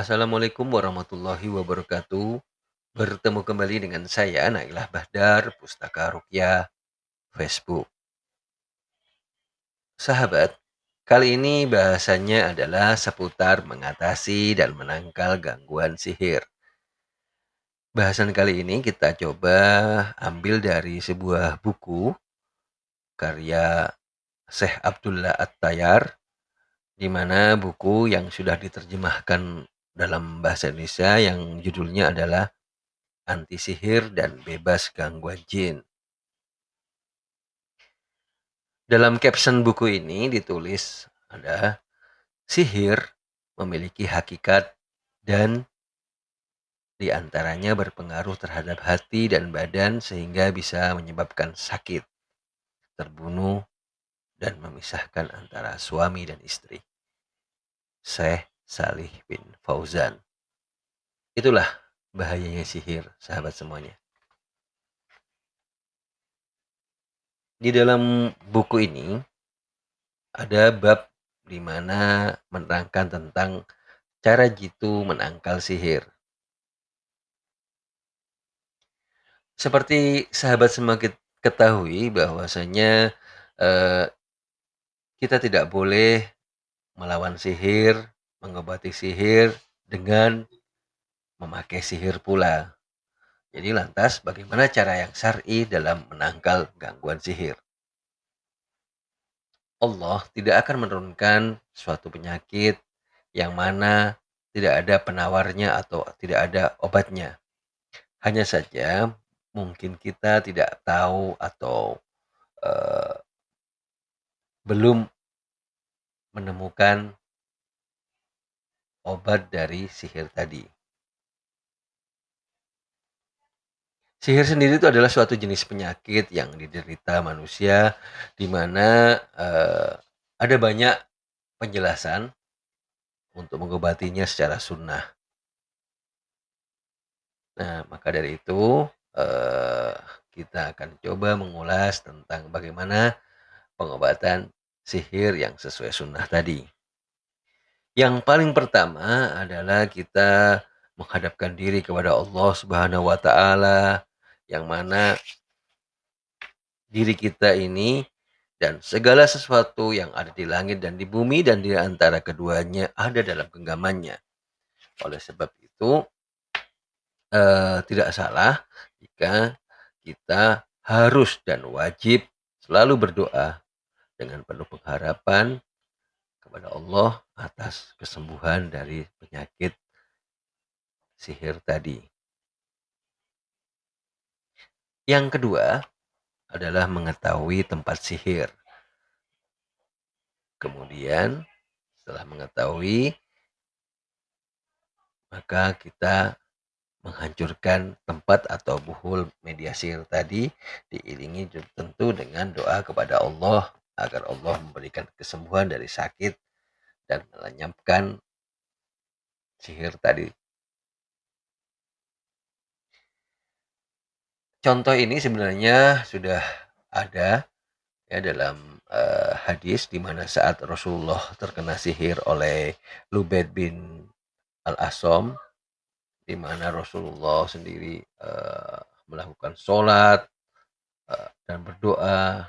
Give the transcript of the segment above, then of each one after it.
Assalamualaikum warahmatullahi wabarakatuh. Bertemu kembali dengan saya Nailah Bahdar, Pustaka Rukyah, Facebook. Sahabat, kali ini bahasannya adalah seputar mengatasi dan menangkal gangguan sihir. Bahasan kali ini kita coba ambil dari sebuah buku karya Syekh Abdullah At-Tayar di mana buku yang sudah diterjemahkan dalam bahasa Indonesia yang judulnya adalah Anti Sihir dan Bebas Gangguan Jin. Dalam caption buku ini ditulis ada sihir memiliki hakikat dan di antaranya berpengaruh terhadap hati dan badan sehingga bisa menyebabkan sakit, terbunuh, dan memisahkan antara suami dan istri. Syekh Salih bin Fauzan. Itulah bahayanya sihir, sahabat semuanya. Di dalam buku ini ada bab di mana menerangkan tentang cara jitu menangkal sihir. Seperti sahabat semakin ketahui bahwasanya eh, kita tidak boleh melawan sihir, mengobati sihir dengan memakai sihir pula. Jadi lantas bagaimana cara yang syar'i dalam menangkal gangguan sihir? Allah tidak akan menurunkan suatu penyakit yang mana tidak ada penawarnya atau tidak ada obatnya. Hanya saja mungkin kita tidak tahu atau uh, belum menemukan obat dari sihir tadi. Sihir sendiri itu adalah suatu jenis penyakit yang diderita manusia di mana uh, ada banyak penjelasan untuk mengobatinya secara sunnah. Nah, maka dari itu uh, kita akan coba mengulas tentang bagaimana pengobatan sihir yang sesuai sunnah tadi. Yang paling pertama adalah kita menghadapkan diri kepada Allah Subhanahu wa taala yang mana diri kita ini dan segala sesuatu yang ada di langit dan di bumi dan di antara keduanya ada dalam genggamannya. Oleh sebab itu eh, tidak salah jika kita harus dan wajib selalu berdoa dengan penuh pengharapan kepada Allah atas kesembuhan dari penyakit sihir tadi. Yang kedua adalah mengetahui tempat sihir. Kemudian setelah mengetahui maka kita menghancurkan tempat atau buhul media sihir tadi diiringi tentu dengan doa kepada Allah agar Allah memberikan kesembuhan dari sakit dan melenyapkan sihir tadi. Contoh ini sebenarnya sudah ada ya dalam uh, hadis di mana saat Rasulullah terkena sihir oleh Lubaid bin Al-Asom di mana Rasulullah sendiri uh, melakukan sholat uh, dan berdoa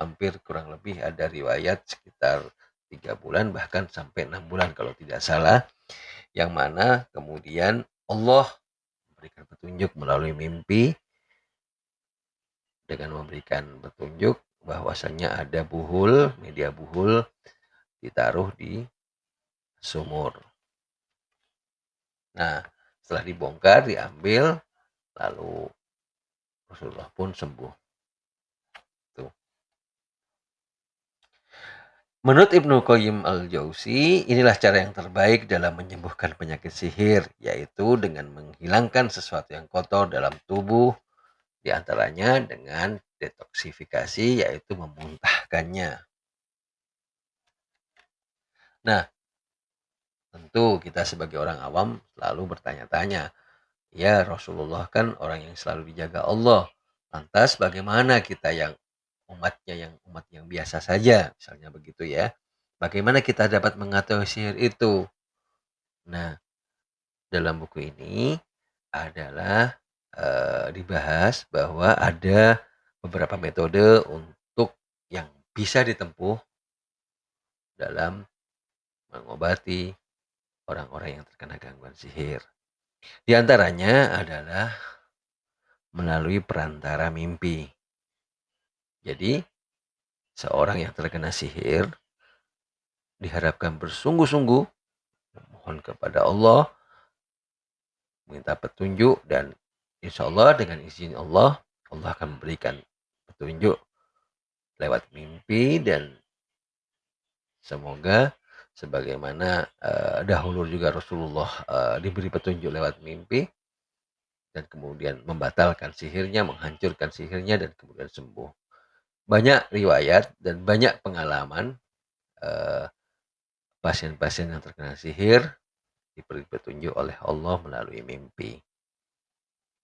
hampir kurang lebih ada riwayat sekitar tiga bulan bahkan sampai enam bulan kalau tidak salah. Yang mana kemudian Allah memberikan petunjuk melalui mimpi dengan memberikan petunjuk bahwasannya ada buhul media buhul ditaruh di sumur. Nah setelah dibongkar diambil lalu Rasulullah pun sembuh Menurut Ibnu Qayyim al-Jauzi, inilah cara yang terbaik dalam menyembuhkan penyakit sihir, yaitu dengan menghilangkan sesuatu yang kotor dalam tubuh, di antaranya dengan detoksifikasi, yaitu memuntahkannya. Nah, tentu kita sebagai orang awam selalu bertanya-tanya, ya Rasulullah kan orang yang selalu dijaga Allah, lantas bagaimana kita yang umatnya yang umat yang biasa saja, misalnya begitu ya. Bagaimana kita dapat mengetahui sihir itu? Nah, dalam buku ini adalah, eee, dibahas bahwa ada beberapa metode untuk yang bisa ditempuh dalam mengobati orang-orang yang terkena gangguan sihir. Di antaranya adalah melalui perantara mimpi. Jadi, seorang yang terkena sihir diharapkan bersungguh-sungguh memohon kepada Allah minta petunjuk dan insya Allah dengan izin Allah Allah akan memberikan petunjuk lewat mimpi dan semoga sebagaimana uh, dahulu juga Rasulullah uh, diberi petunjuk lewat mimpi dan kemudian membatalkan sihirnya, menghancurkan sihirnya dan kemudian sembuh. Banyak riwayat dan banyak pengalaman uh, pasien-pasien yang terkena sihir diberi petunjuk oleh Allah melalui mimpi.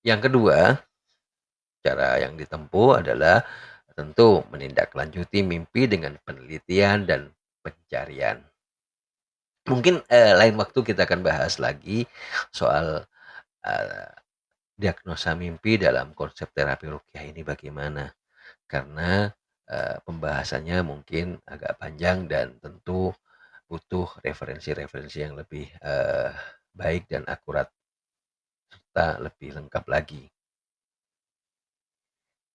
Yang kedua, cara yang ditempuh adalah tentu menindaklanjuti mimpi dengan penelitian dan pencarian. Mungkin eh, lain waktu kita akan bahas lagi soal eh, diagnosa mimpi dalam konsep terapi rukyah ini bagaimana. Karena eh, pembahasannya mungkin agak panjang dan tentu butuh referensi-referensi yang lebih uh, baik dan akurat serta lebih lengkap lagi.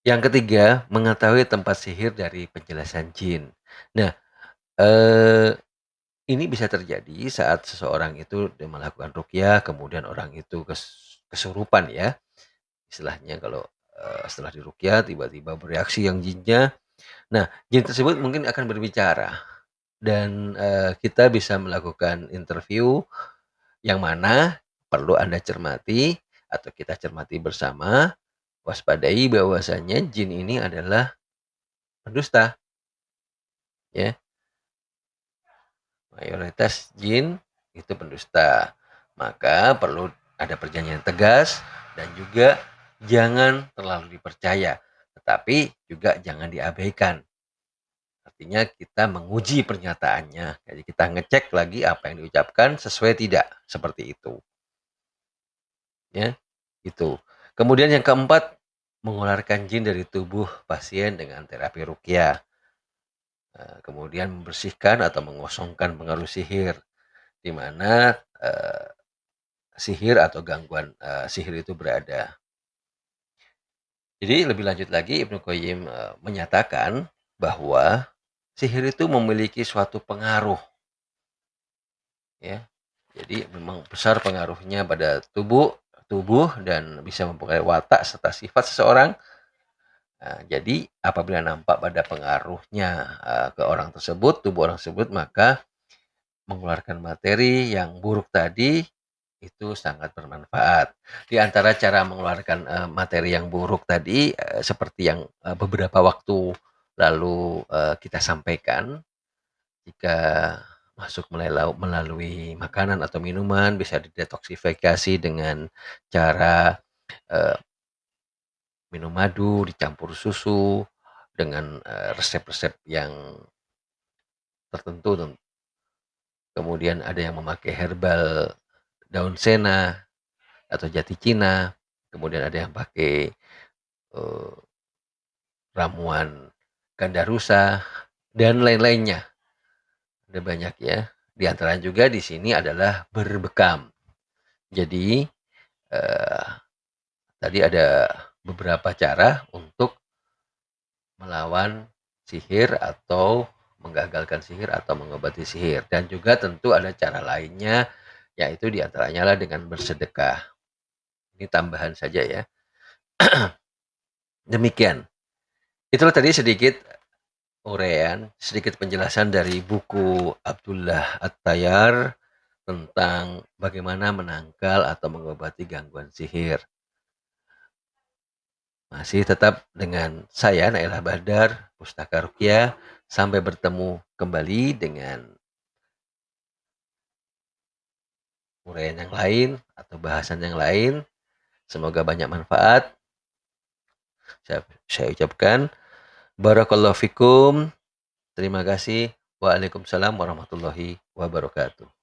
Yang ketiga, mengetahui tempat sihir dari penjelasan jin. Nah, eh, ini bisa terjadi saat seseorang itu melakukan rukyah, kemudian orang itu kes, kesurupan ya. Istilahnya kalau eh, setelah dirukyah tiba-tiba bereaksi yang jinnya. Nah, jin tersebut mungkin akan berbicara. Dan uh, kita bisa melakukan interview yang mana perlu Anda cermati atau kita cermati bersama waspadai bahwasanya jin ini adalah pendusta. Ya. Mayoritas jin itu pendusta. Maka perlu ada perjanjian tegas dan juga jangan terlalu dipercaya tetapi juga jangan diabaikan Artinya kita menguji pernyataannya. Jadi kita ngecek lagi apa yang diucapkan sesuai tidak seperti itu. Ya, itu. Kemudian yang keempat, mengeluarkan jin dari tubuh pasien dengan terapi rukyah. Nah, kemudian membersihkan atau mengosongkan pengaruh sihir di mana uh, sihir atau gangguan uh, sihir itu berada. Jadi lebih lanjut lagi Ibnu Qayyim uh, menyatakan bahwa sihir itu memiliki suatu pengaruh. Ya. Jadi memang besar pengaruhnya pada tubuh, tubuh dan bisa mempengaruhi watak serta sifat seseorang. Nah, jadi apabila nampak pada pengaruhnya uh, ke orang tersebut, tubuh orang tersebut, maka mengeluarkan materi yang buruk tadi itu sangat bermanfaat. Di antara cara mengeluarkan uh, materi yang buruk tadi, uh, seperti yang uh, beberapa waktu lalu uh, kita sampaikan jika masuk melalui makanan atau minuman bisa didetoksifikasi dengan cara uh, minum madu dicampur susu dengan resep-resep uh, yang tertentu kemudian ada yang memakai herbal daun sena atau jati cina kemudian ada yang pakai uh, ramuan ganda rusa, dan lain-lainnya. Ada banyak ya. Di antara juga di sini adalah berbekam. Jadi eh, tadi ada beberapa cara untuk melawan sihir atau menggagalkan sihir atau mengobati sihir dan juga tentu ada cara lainnya yaitu di antaranya lah dengan bersedekah. Ini tambahan saja ya. Demikian. Itulah tadi sedikit urean, sedikit penjelasan dari buku Abdullah At-Tayyar tentang bagaimana menangkal atau mengobati gangguan sihir. Masih tetap dengan saya Nailah Badar, Pustaka Rukia. Sampai bertemu kembali dengan uraian yang lain atau bahasan yang lain. Semoga banyak manfaat. Saya, saya ucapkan Barakallahu fikum. Terima kasih. Waalaikumsalam warahmatullahi wabarakatuh.